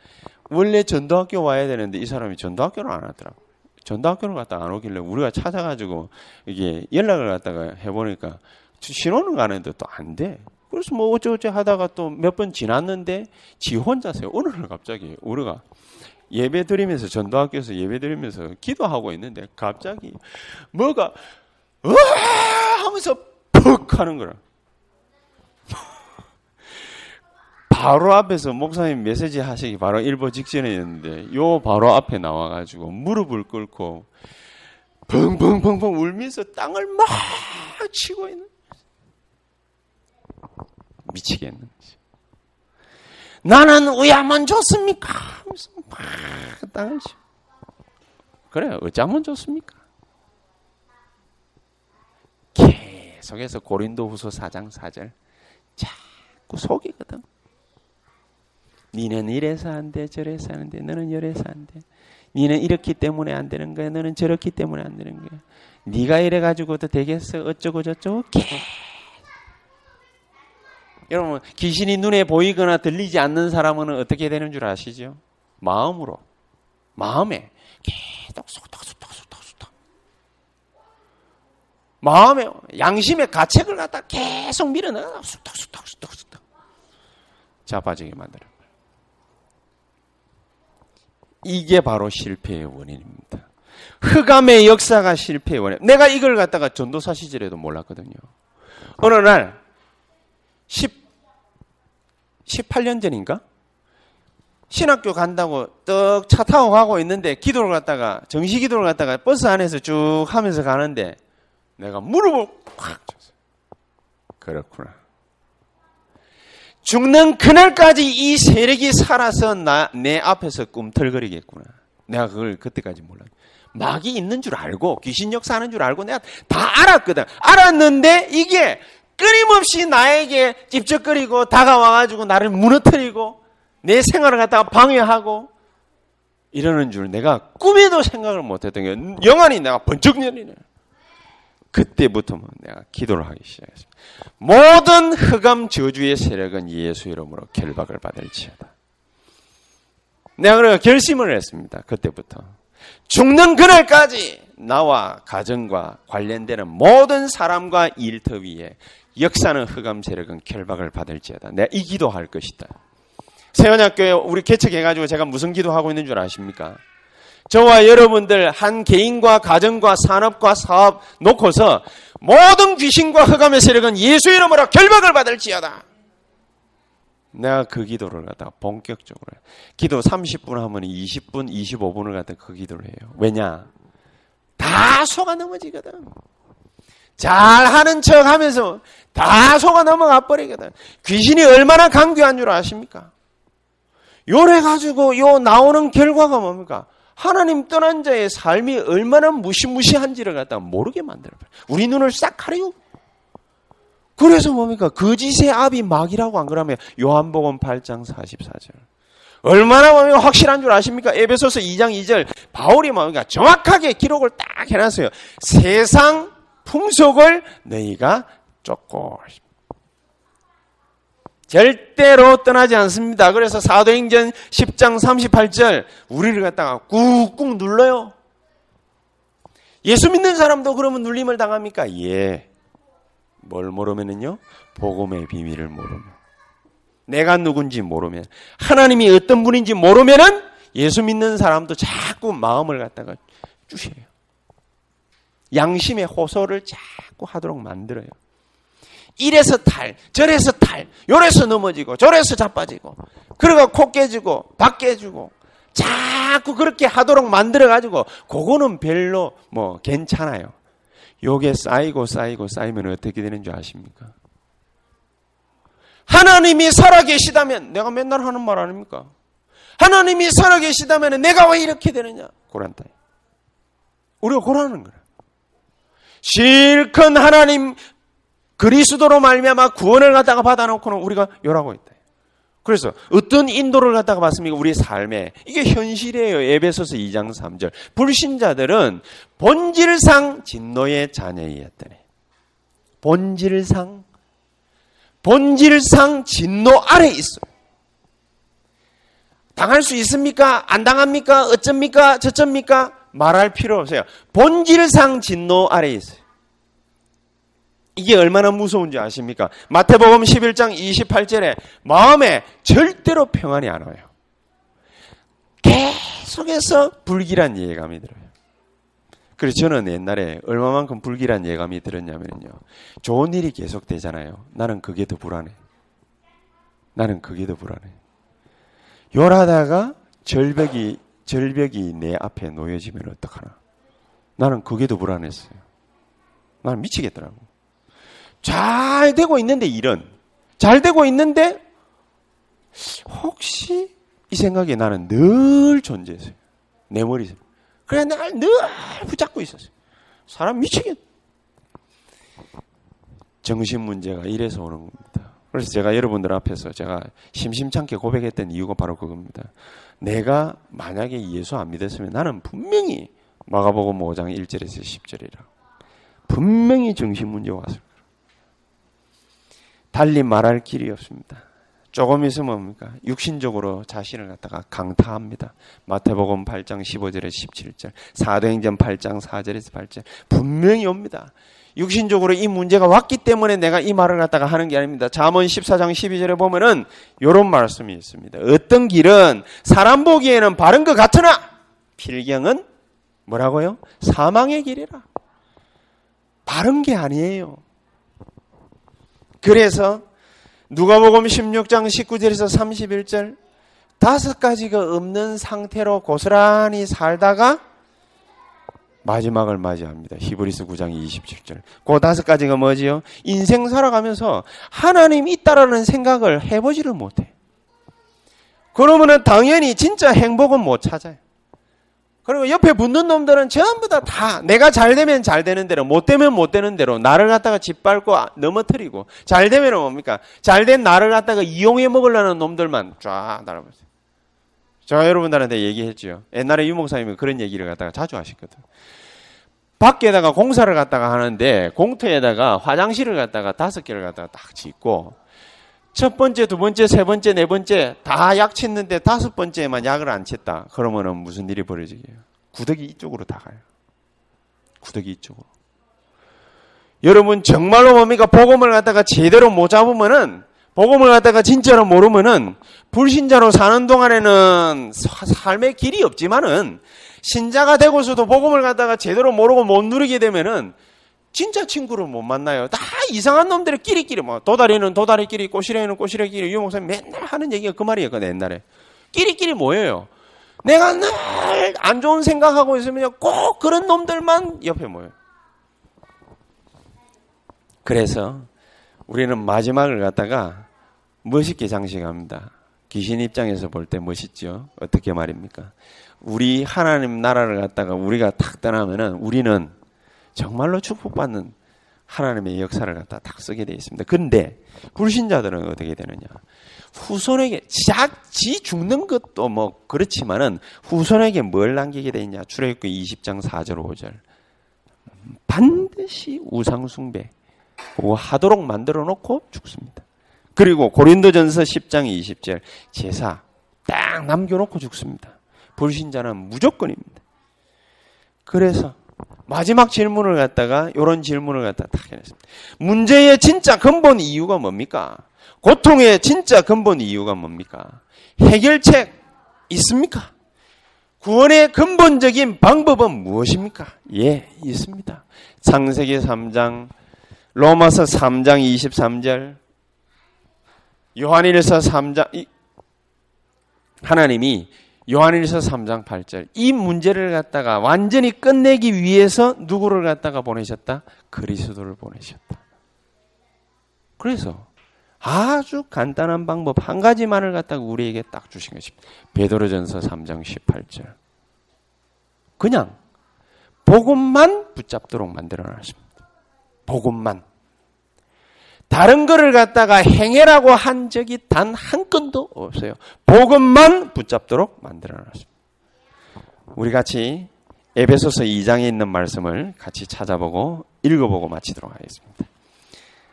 원래 전도학교 와야 되는데 이 사람이 전도학교를 안 하더라고. 전도학교를 갔다 안 오길래 우리가 찾아가지고 이게 연락을 갖다가 해보니까 신호는 가는데 또 안 돼. 그래서 뭐 어쩌고저쩌 하다가 또 몇 번 지났는데 지 혼자서요. 어느 날 갑자기 우리가 예배 드리면서 전도학교에서 예배 드리면서 기도하고 있는데 갑자기 뭐가 으아 하면서 퍽 하는 거라. 바로 앞에서 목사님 메시지 하시기 바로 일보 직전이었는데 요 바로 앞에 나와가지고 무릎을 꿇고 펑펑펑펑 울면서 땅을 막 치고 있는 미치겠는 거지. 나는 왜야만 좋습니까? 하면서 막 땅을 치고 그래 어쩌면 좋습니까? 계속해서 고린도후서 4장 4절 자꾸 속이거든. 니는 이래서 안 돼, 저래서 안 돼, 너는 이래서 안 돼. 니는 이렇기 때문에 안 되는 거야, 너는 저렇기 때문에 안 되는 거야. 네가 이래 가지고도 되겠어, 어쩌고 저쩌고 개. 여러분 귀신이 눈에 보이거나 들리지 않는 사람은 어떻게 되는 줄 아시죠? 마음으로, 마음에 계속 속닥속닥 속닥속닥. 마음에 양심의 가책을 갖다 계속 밀어넣어 속닥속닥 속닥속닥 자빠지게 만들어. 이게 바로 실패의 원인입니다. 흑암의 역사가 실패의 원인. 내가 이걸 갖다가 전도사 시절에도 몰랐거든요. 어느 날 10, 18년 전인가? 신학교 간다고 떡 차 타고 가고 있는데 기도를 갖다가 정시 기도를 갖다가 버스 안에서 쭉 하면서 가는데 내가 무릎을 콱 쳤어요. 그렇구나. 죽는 그날까지 이 세력이 살아서 나, 내 앞에서 꿈틀거리겠구나. 내가 그걸 그때까지 몰랐. 막이 있는 줄 알고 귀신 역사하는 줄 알고 내가 다 알았거든. 알았는데 이게 끊임없이 나에게 찝쩍거리고 다가와가지고 나를 무너뜨리고 내 생활을 갖다가 방해하고 이러는 줄 내가 꿈에도 생각을 못했던 게 영안이 내가 번쩍 열리네. 그때부터 내가 기도를 하기 시작했습니다. 모든 흑암 저주의 세력은 예수 이름으로 결박을 받을지어다. 내가 그래 결심을 했습니다. 그때부터. 죽는 그날까지 나와 가정과 관련되는 모든 사람과 일터 위에 역사는 흑암 세력은 결박을 받을지어다. 내가 이 기도할 것이다. 세원학교에 우리 개척해가지고 제가 무슨 기도하고 있는 줄 아십니까? 저와 여러분들 한 개인과 가정과 산업과 사업 놓고서 모든 귀신과 흑암의 세력은 예수 이름으로 결박을 받을지어다. 내가 그 기도를 갖다가 본격적으로 해. 기도 30분 하면 20분, 25분을 갖다가 그 기도를 해요. 왜냐? 다 속아 넘어지거든. 잘 하는 척 하면서 다 속아 넘어가 버리거든. 귀신이 얼마나 강귀한 줄 아십니까? 요래 가지고 요 나오는 결과가 뭡니까? 하나님 떠난 자의 삶이 얼마나 무시무시한지를 갖다 모르게 만들어버려. 우리 눈을 싹 가려요. 그래서 뭡니까? 거짓의 압이 막이라고 안 그러면 요한복음 8장 44절. 얼마나 뭡니까? 확실한 줄 아십니까? 에베소서 2장 2절. 바울이 뭡니까? 정확하게 기록을 딱 해놨어요. 세상 풍속을 너희가 쫓고 절대로 떠나지 않습니다. 그래서 사도행전 10장 38절 우리를 갖다가 꾹꾹 눌러요. 예수 믿는 사람도 그러면 눌림을 당합니까? 예. 뭘 모르면은요? 복음의 비밀을 모르면. 내가 누군지 모르면. 하나님이 어떤 분인지 모르면은 예수 믿는 사람도 자꾸 마음을 갖다가 주셔요. 양심의 호소를 자꾸 하도록 만들어요. 이래서 탈, 저래서 탈, 요래서 넘어지고, 저래서 자빠지고, 그러가 코 깨지고, 박 깨지고, 자꾸 그렇게 하도록 만들어가지고, 그거는 별로 뭐 괜찮아요. 요게 쌓이고 쌓이고 쌓이면 어떻게 되는 줄 아십니까? 하나님이 살아계시다면, 내가 맨날 하는 말 아닙니까? 하나님이 살아계시다면 내가 왜 이렇게 되느냐? 고란다. 우리가 고라는 거야. 실컷 하나님 그리스도로 말미암아 구원을 갖다가 받아놓고는 우리가 요라고 있다. 그래서 어떤 인도를 갖다가 받습니까? 우리 삶에 이게 현실이에요. 에베소서 2장 3절. 불신자들은 본질상 진노의 자녀이었더니 본질상 본질상 진노 아래 있어요. 당할 수 있습니까? 안 당합니까? 어쩝니까? 저쩝니까? 말할 필요 없어요. 본질상 진노 아래 있어요. 이게 얼마나 무서운지 아십니까? 마태복음 11장 28절에 마음에 절대로 평안이 안 와요. 계속해서 불길한 예감이 들어요. 그래서 저는 옛날에 얼마만큼 불길한 예감이 들었냐면요. 좋은 일이 계속 되잖아요. 나는 그게 더 불안해. 나는 그게 더 불안해. 요하다가 절벽이, 절벽이 내 앞에 놓여지면 어떡하나. 나는 그게 더 불안했어요. 나는 미치겠더라고. 잘 되고 있는데 일은 잘 되고 있는데 혹시 이 생각에 나는 늘 존재했어요. 내 머리에. 그래 날 늘 붙잡고 있었어요. 사람 미치겠. 정신 문제가 이래서 오는 겁니다. 그래서 제가 여러분들 앞에서 제가 심심찮게 고백했던 이유가 바로 그겁니다. 내가 만약에 예수 안 믿었으면 나는 분명히 마가복음 5장 1절에서 10절이라 분명히 정신 문제가 왔을 달리 말할 길이 없습니다. 조금 있으면 뭡니까? 육신적으로 자신을 갖다가 강타합니다. 마태복음 8장 15절에 17절, 사도행전 8장 4절에서 8절 분명히 옵니다. 육신적으로 이 문제가 왔기 때문에 내가 이 말을 갖다가 하는 게 아닙니다. 잠언 14장 12절에 보면은 이런 말씀이 있습니다. 어떤 길은 사람 보기에는 바른 것 같으나 필경은 뭐라고요? 사망의 길이라. 바른 게 아니에요. 그래서 누가복음 16장 19절에서 31절 다섯 가지가 없는 상태로 고스란히 살다가 마지막을 맞이합니다. 히브리스 9장 27절. 그 다섯 가지가 뭐지요? 인생 살아가면서 하나님 있다라는 생각을 해보지를 못해. 그러면은 당연히 진짜 행복은 못 찾아요. 그리고 옆에 붙는 놈들은 전부 다, 다 내가 잘 되면 잘 되는 대로, 못 되면 못 되는 대로, 나를 갖다가 짓밟고 넘어뜨리고, 잘 되면 뭡니까? 잘 된 나를 갖다가 이용해 먹으려는 놈들만 쫙 날아보세요. 제가 여러분들한테 얘기했죠. 옛날에 유목사님이 그런 얘기를 갖다가 자주 하셨거든. 밖에다가 공사를 갖다가 하는데, 공터에다가 화장실을 갖다가 다섯 개를 갖다가 딱 짓고, 첫 번째, 두 번째, 세 번째, 네 번째 다 약 쳤는데 다섯 번째만 약을 안 쳤다. 그러면은 무슨 일이 벌어지게요? 구덕이 이쪽으로 다 가요. 구덕이 이쪽으로. 여러분 정말로 뭡니까? 복음을 갖다가 제대로 못 잡으면은 복음을 갖다가 진짜로 모르면은 불신자로 사는 동안에는 삶의 길이 없지만은 신자가 되고서도 복음을 갖다가 제대로 모르고 못 누리게 되면은 진짜 친구를 못 만나요. 다 이상한 놈들의 끼리끼리 뭐 도다리는 도다리끼리 꼬시래는 꼬시래끼리 유 목사님 맨날 하는 얘기가 그 말이었거든 옛날에. 끼리끼리 모여요. 내가 늘 안 좋은 생각하고 있으면 꼭 그런 놈들만 옆에 모여요. 그래서 우리는 마지막을 갖다가 멋있게 장식합니다. 귀신 입장에서 볼 때 멋있죠. 어떻게 말입니까? 우리 하나님 나라를 갖다가 우리가 탁 떠나면은 우리는 정말로 축복받는 하나님의 역사를 갖다 딱 쓰게 되어 있습니다. 근데 불신자들은 어떻게 되느냐? 후손에게 작지 죽는 것도 뭐 그렇지만은 후손에게 뭘 남기게 되냐? 출애굽기 20장 4절 5절 반드시 우상 숭배 하도록 만들어 놓고 죽습니다. 그리고 고린도전서 10장 20절 제사 딱 남겨 놓고 죽습니다. 불신자는 무조건입니다. 그래서 마지막 질문을 갖다가 이런 질문을 갖다 딱 해냈습니다. 문제의 진짜 근본 이유가 뭡니까? 고통의 진짜 근본 이유가 뭡니까? 해결책 있습니까? 구원의 근본적인 방법은 무엇입니까? 예, 있습니다. 창세기 3장, 로마서 3장 23절, 요한일서 3장, 하나님이 요한일서 3장 8절. 이 문제를 갖다가 완전히 끝내기 위해서 누구를 갖다가 보내셨다? 그리스도를 보내셨다. 그래서 아주 간단한 방법 한 가지만을 갖다가 우리에게 딱 주신 것입니다. 베드로전서 3장 18절. 그냥 복음만 붙잡도록 만들어 놨습니다. 복음만. 다른 거를 갖다가 행해라고 한 적이 단 한 건도 없어요. 복음만 붙잡도록 만들어 놨습니다. 우리 같이 에베소서 2장에 있는 말씀을 같이 찾아보고 읽어보고 마치도록 하겠습니다.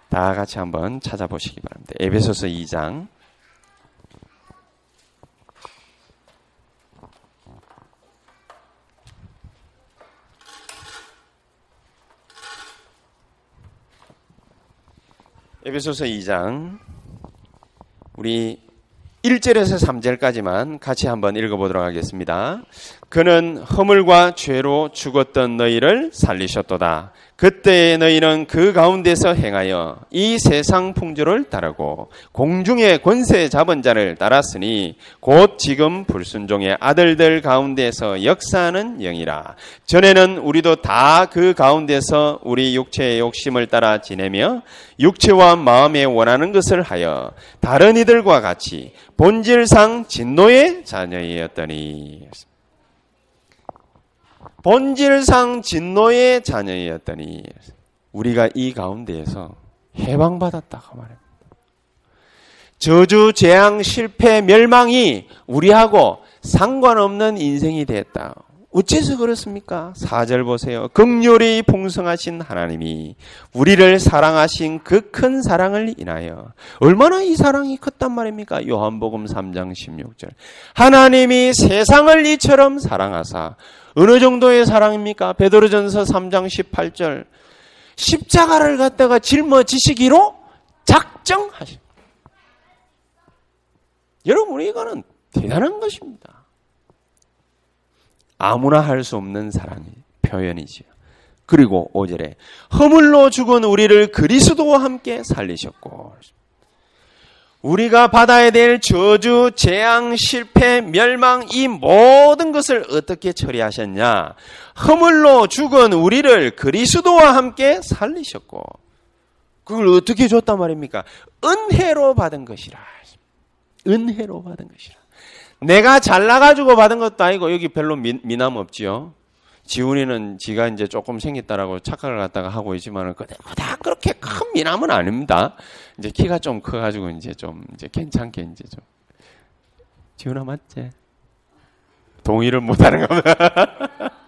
다 같이 한번 찾아보시기 바랍니다. 에베소서 2장 에베소서 2장 우리 1절에서 3절까지만 같이 한번 읽어보도록 하겠습니다. 그는 허물과 죄로 죽었던 너희를 살리셨도다. 그때 너희는 그 가운데서 행하여 이 세상 풍조를 따르고 공중의 권세 잡은 자를 따랐으니 곧 지금 불순종의 아들들 가운데서 역사하는 영이라. 전에는 우리도 다 그 가운데서 우리 육체의 욕심을 따라 지내며 육체와 마음에 원하는 것을 하여 다른 이들과 같이 본질상 진노의 자녀이었더니 본질상 진노의 자녀이었더니 우리가 이 가운데에서 해방받았다고 말합니다. 저주, 재앙, 실패, 멸망이 우리하고 상관없는 인생이 됐다. 어째서 그렇습니까? 4절 보세요. 극률이 풍성하신 하나님이 우리를 사랑하신 그 큰 사랑을 인하여 얼마나 이 사랑이 컸단 말입니까? 요한복음 3장 16절. 하나님이 세상을 이처럼 사랑하사 어느 정도의 사랑입니까? 베드로전서 3장 18절. 십자가를 갖다가 짊어지시기로 작정하십니다. 여러분, 이거는 대단한 것입니다. 아무나 할 수 없는 사랑의 표현이지요. 그리고 5절에 허물로 죽은 우리를 그리스도와 함께 살리셨고 우리가 받아야 될 저주, 재앙, 실패, 멸망 이 모든 것을 어떻게 처리하셨냐? 허물로 죽은 우리를 그리스도와 함께 살리셨고 그걸 어떻게 줬단 말입니까? 은혜로 받은 것이라. 은혜로 받은 것이라. 내가 잘나가지고 받은 것도 아니고 여기 별로 미, 미남 없지요. 지훈이는 지가 이제 조금 생겼다라고 착각을 갖다가 하고 있지만은 다 그렇게 큰 미남은 아닙니다. 이제 키가 좀 커가지고 이제 좀 이제 괜찮게 이제 좀 지훈아 맞지? 동의를 못하는 겁니다.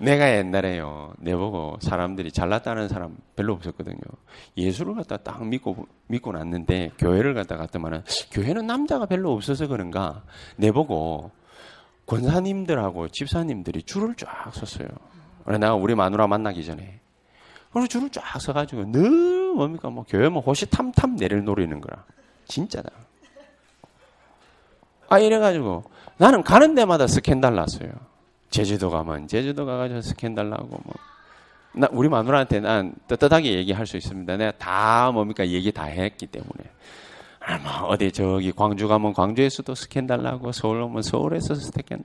내가 옛날에요, 내보고 사람들이 잘났다는 사람 별로 없었거든요. 예수를 갖다 딱 믿고, 믿고 났는데, 교회를 갖다 갔더만은, 교회는 남자가 별로 없어서 그런가, 내보고, 권사님들하고 집사님들이 줄을 쫙 섰어요. 내가 우리 마누라 만나기 전에. 그리고 줄을 쫙 서가지고, 늘 뭡니까, 뭐, 교회 뭐, 호시 탐탐 내릴 노리는 거라. 진짜다. 아, 이래가지고, 나는 가는 데마다 스캔들 났어요. 제주도 가면 제주도 가가지고 스캔들 나고 뭐. 나 우리 마누라한테 난 떳떳하게 얘기할 수 있습니다. 내가 다 뭡니까 얘기 다 했기 때문에. 아, 뭐 어디 저기 광주 가면 광주에서도 스캔들 나고 서울 오면 서울에서 스캔.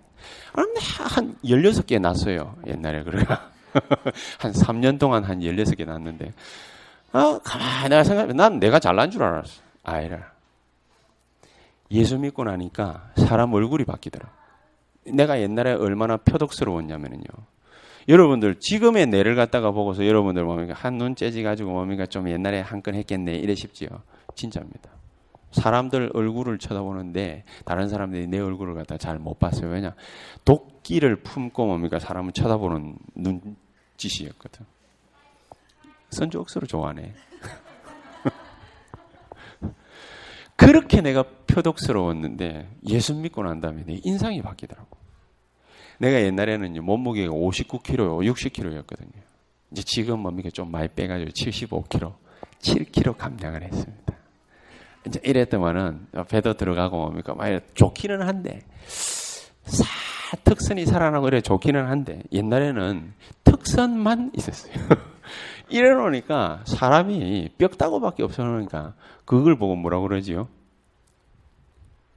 한 16개 났어요. 옛날에 그래가. 한 3년 동안 한 16개 났는데. 아, 가만히 내가 생각해. 난 내가 잘난 줄 알았어. 아이라. 예수 믿고 나니까 사람 얼굴이 바뀌더라. 내가 옛날에 얼마나 표독스러웠냐면요. 여러분들 지금의 내를 갖다가 보고서 여러분들 뭡니까 한눈 째지 가지고 뭡니까 좀 옛날에 한 건 했겠네 이러십지요. 진짜입니다. 사람들 얼굴을 쳐다보는데 다른 사람들이 내 얼굴을 갖다 잘 못 봤어요. 왜냐 도끼를 품고 뭡니까 사람을 쳐다보는 눈짓이었거든. 선주옥수를 좋아하네. 그렇게 내가 표독스러웠는데 예수 믿고 난 다음에 내 인상이 바뀌더라고. 내가 옛날에는 몸무게가 59kg, 60kg였거든요. 이제 지금 뭡니까 좀 많이 빼가지고 75kg, 7kg 감량을 했습니다. 이제 이랬더만은 배도 들어가고 뭡니까 막 좋기는 한데 사 특선이 살아나고 이래 좋기는 한데 옛날에는 특선만 있었어요. 이래 놓으니까 사람이 뼈다고밖에 없어 놓으니까 그걸 보고 뭐라고 그러지요?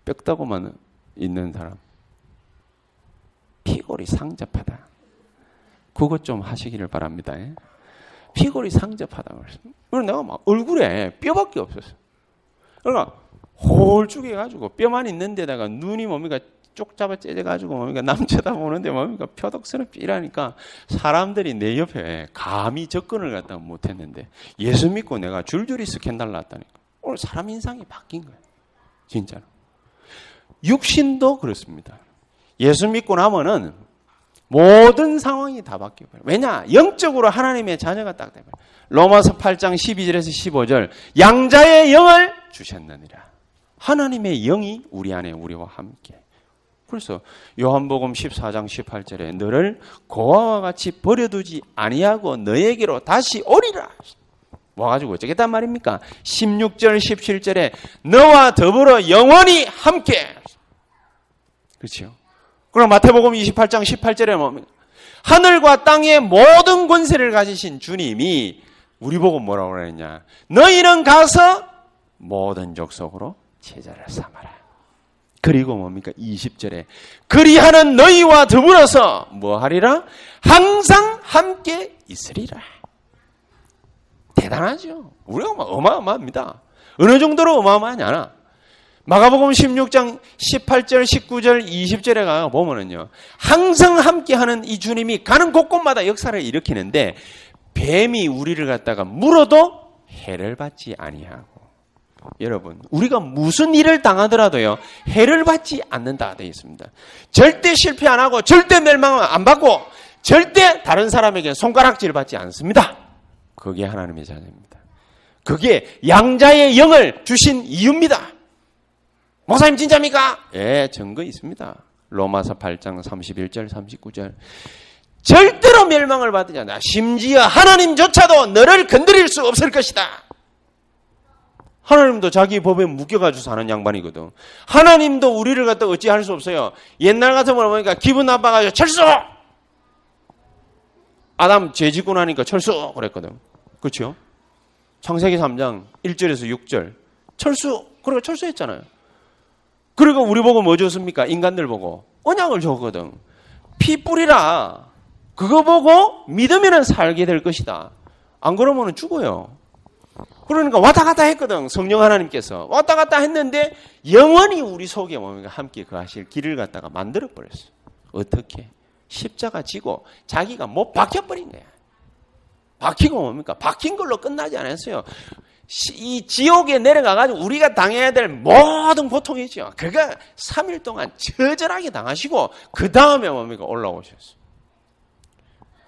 뼈다고만 있는 사람. 피골이 상접하다. 그것 좀 하시기를 바랍니다. 피골이 상접하다. 그래서 내가 막 얼굴에 뼈밖에 없었어. 그러니까 홀쭉해 가지고 뼈만 있는 데다가 눈이 뭡니까 쪽 잡아 째져 가지고 뭡니까 남 쳐다보는데 뭡니까 표독스럽게 이라니까 사람들이 내 옆에 감히 접근을 갖다 못했는데 예수 믿고 내가 줄줄이 스캔들 났다니까 오늘 사람 인상이 바뀐 거예요. 진짜로. 육신도 그렇습니다. 예수 믿고 나면은 모든 상황이 다 바뀌어요. 왜냐? 영적으로 하나님의 자녀가 딱 되면 로마서 8장 12절에서 15절 양자의 영을 주셨느니라. 하나님의 영이 우리 안에 우리와 함께. 그래서 요한복음 14장 18절에 너를 고아와 같이 버려두지 아니하고 너에게로 다시 오리라. 와가지고 어쩌겠단 말입니까? 16절 17절에 너와 더불어 영원히 함께. 그렇죠? 그럼 마태복음 28장 18절에 뭡니까? 하늘과 땅의 모든 권세를 가지신 주님이 우리 보고 뭐라고 그랬냐? 너희는 가서 모든 족속으로 제자를 삼아라. 그리고 뭡니까? 20절에 그리하는 너희와 더불어서 뭐 하리라? 항상 함께 있으리라. 대단하죠. 우리가 어마어마합니다. 어느 정도로 어마어마하냐? 마가복음 16장 18절, 19절, 20절에 가 보면은요. 항상 함께 하는 이 주님이 가는 곳곳마다 역사를 일으키는데 뱀이 우리를 갖다가 물어도 해를 받지 아니하고 여러분, 우리가 무슨 일을 당하더라도요, 해를 받지 않는다 되어 있습니다. 절대 실패 안 하고, 절대 멸망 안 받고, 절대 다른 사람에게 손가락질 받지 않습니다. 그게 하나님의 자녀입니다. 그게 양자의 영을 주신 이유입니다. 목사님 진짜입니까? 예, 증거 있습니다. 로마서 8장 31절, 39절. 절대로 멸망을 받지 않아. 심지어 하나님조차도 너를 건드릴 수 없을 것이다. 하나님도 자기 법에 묶여가지고 사는 양반이거든. 하나님도 우리를 갖다 어찌할 수 없어요. 옛날 같으면 보니까 기분 나빠가지고 철수! 아담 죄 짓고 나니까 철수! 그랬거든. 그렇죠? 창세기 3장 1절에서 6절. 철수! 그리고 철수했잖아요. 그리고 우리 보고 뭐 줬습니까? 인간들 보고. 언약을 줬거든. 피 뿌리라. 그거 보고 믿으면 살게 될 것이다. 안 그러면 죽어요. 그러니까 왔다 갔다 했거든. 성령 하나님께서. 왔다 갔다 했는데 영원히 우리 속에 뭡니까? 함께 그 하실 길을 갖다가 만들어 버렸어. 어떻게? 십자가 지고 자기가 못 박혀 버린 거야. 박히고 뭡니까? 박힌 걸로 끝나지 않았어요. 이 지옥에 내려가가지고 우리가 당해야 될 모든 고통이죠. 그가 3일 동안 처절하게 당하시고 그 다음에 뭡니까? 올라오셨어요.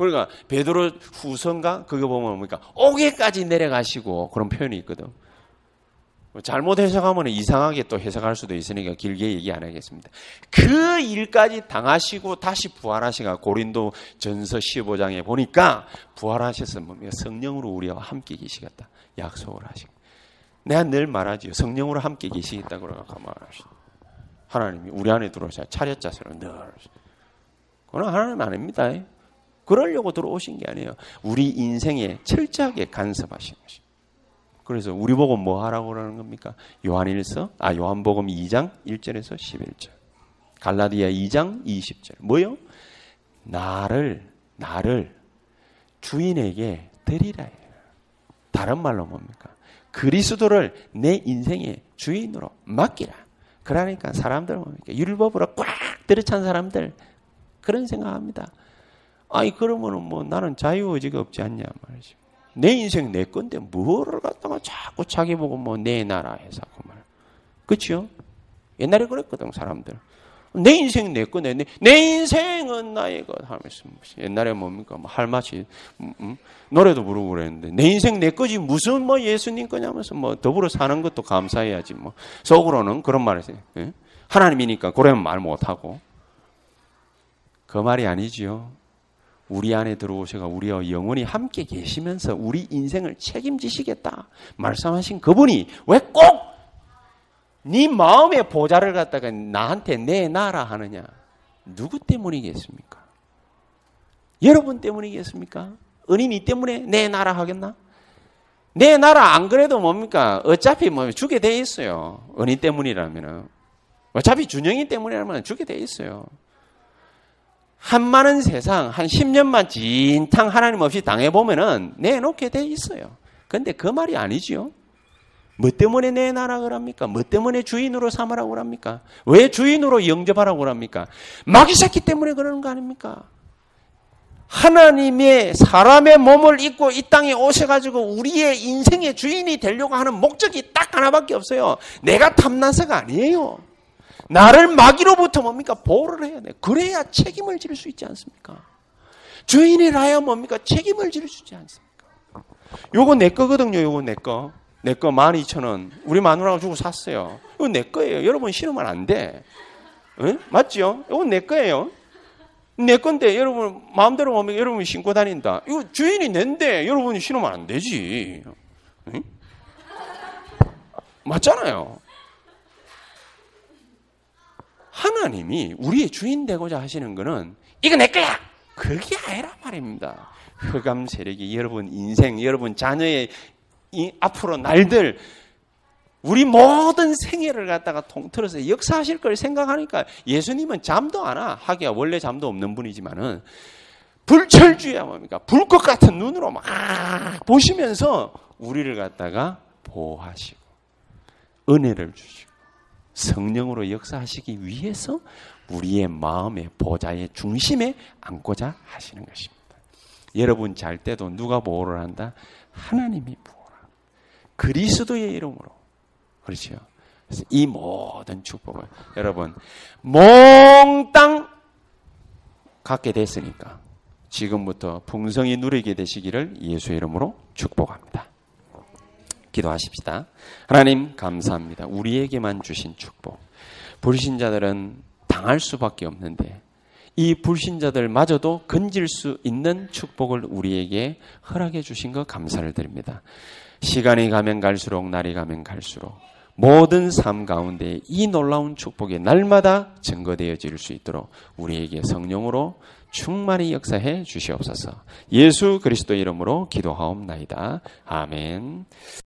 그러니까 베드로 후선가 그거 보면 뭡니까? 옥에까지 내려가시고 그런 표현이 있거든. 잘못 해석하면 이상하게 또 해석할 수도 있으니까 길게 얘기 안 하겠습니다. 그 일까지 당하시고 다시 부활하시가 고린도 전서 15장에 보니까 부활하셔서 성령으로 우리와 함께 계시겠다. 약속을 하시고. 내가 늘 말하지요. 성령으로 함께 계시겠다고 말하시고. 하나님이 우리 안에 들어오셔 차렷자세로 늘. 그건 하나님 아닙니다. 그러려고 들어오신 게 아니에요. 우리 인생에 철저하게 간섭하신 것입니다. 그래서 우리 보고 뭐 하라고 그러는 겁니까? 요한일서, 아, 요한복음 2장 1절에서 11절. 갈라디아 2장 20절. 뭐요? 나를, 나를 주인에게 드리라. 다른 말로 뭡니까? 그리스도를 내 인생의 주인으로 맡기라. 그러니까 사람들 뭡니까? 율법으로 꽉 들이찬 사람들 그런 생각합니다. 아니 그러면은 뭐 나는 자유의지가 없지 않냐 말이죠. 내 인생 내 건데 뭐를 갖다가 자꾸 자기 보고 뭐 내 나라 해서 그 말. 그렇죠? 옛날에 그랬거든 사람들. 내 인생 내 거네. 내, 내 인생은 나의 것 하면서 옛날에 뭡니까 뭐 할맛이 음, 음, 노래도 부르고 그랬는데 내 인생 내 거지 무슨 뭐 예수님 거냐면서 뭐 더불어 사는 것도 감사해야지 뭐 속으로는 그런 말을 해요. 예? 하나님이니까 그러면 말 못하고 그 말이 아니지요. 우리 안에 들어오셔가 우리와 영원히 함께 계시면서 우리 인생을 책임지시겠다 말씀하신 그분이 왜 꼭 네 마음의 보좌를 갖다가 나한테 내놔라 하느냐? 누구 때문이겠습니까? 여러분 때문이겠습니까? 은인이 때문에 내놔라 하겠나? 내놔라 안 그래도 뭡니까? 어차피 뭐 주게 돼 있어요. 은인 때문이라면은 어차피 준영이 때문이라면 주게 돼 있어요. 한 많은 세상 한 10년만 진탕 하나님 없이 당해보면은 내놓게 돼 있어요. 근데 그 말이 아니지요. 뭐 때문에 내놔라 그럽니까? 뭐 때문에 주인으로 삼으라고 그럽니까? 왜 주인으로 영접하라고 그럽니까? 마귀 새끼 때문에 그러는 거 아닙니까? 하나님의 사람의 몸을 입고 이 땅에 오셔가지고 우리의 인생의 주인이 되려고 하는 목적이 딱 하나밖에 없어요. 내가 탐나서가 아니에요. 나를 마귀로부터 뭡니까? 보호를 해야 돼. 그래야 책임을 질수 있지 않습니까? 주인이라야 뭡니까? 책임을 질수 있지 않습니까? 요거 내 거거든요, 요거 내 거. 내 거 12,000원. 우리 마누라가 주고 샀어요. 이거 내 거예요. 여러분 신으면 안 돼. 응? 맞죠? 이거 내 거예요. 내 건데 여러분 마음대로 뭡니까? 여러분이 신고 다닌다. 이거 주인이 낸데 여러분이 신으면 안 되지. 응? 맞잖아요. 하나님이 우리의 주인 되고자 하시는 것은 이거 내 거야. 그게 아니라 말입니다. 흑암 세력이 여러분 인생, 여러분 자녀의 이 앞으로 날들 우리 모든 생애를 갖다가 통틀어서 역사하실 걸 생각하니까 예수님은 잠도 안 와. 하기야 원래 잠도 없는 분이지만은 불철주야 뭡니까? 불꽃 같은 눈으로 막 보시면서 우리를 갖다가 보호하시고 은혜를 주시고 성령으로 역사하시기 위해서 우리의 마음의 보좌의 중심에 앉고자 하시는 것입니다. 여러분 잘 때도 누가 보호를 한다? 하나님이 한다. 그리스도의 이름으로. 그렇죠. 이 모든 축복을 여러분 몽땅 갖게 됐으니까 지금부터 풍성히 누리게 되시기를 예수의 이름으로 축복합니다. 기도하십시다. 하나님 감사합니다. 우리에게만 주신 축복. 불신자들은 당할 수밖에 없는데 이 불신자들마저도 건질 수 있는 축복을 우리에게 허락해 주신 것 감사를 드립니다. 시간이 가면 갈수록 날이 가면 갈수록 모든 삶 가운데 이 놀라운 축복이 날마다 증거되어질 수 있도록 우리에게 성령으로 충만히 역사해 주시옵소서. 예수 그리스도 이름으로 기도하옵나이다. 아멘.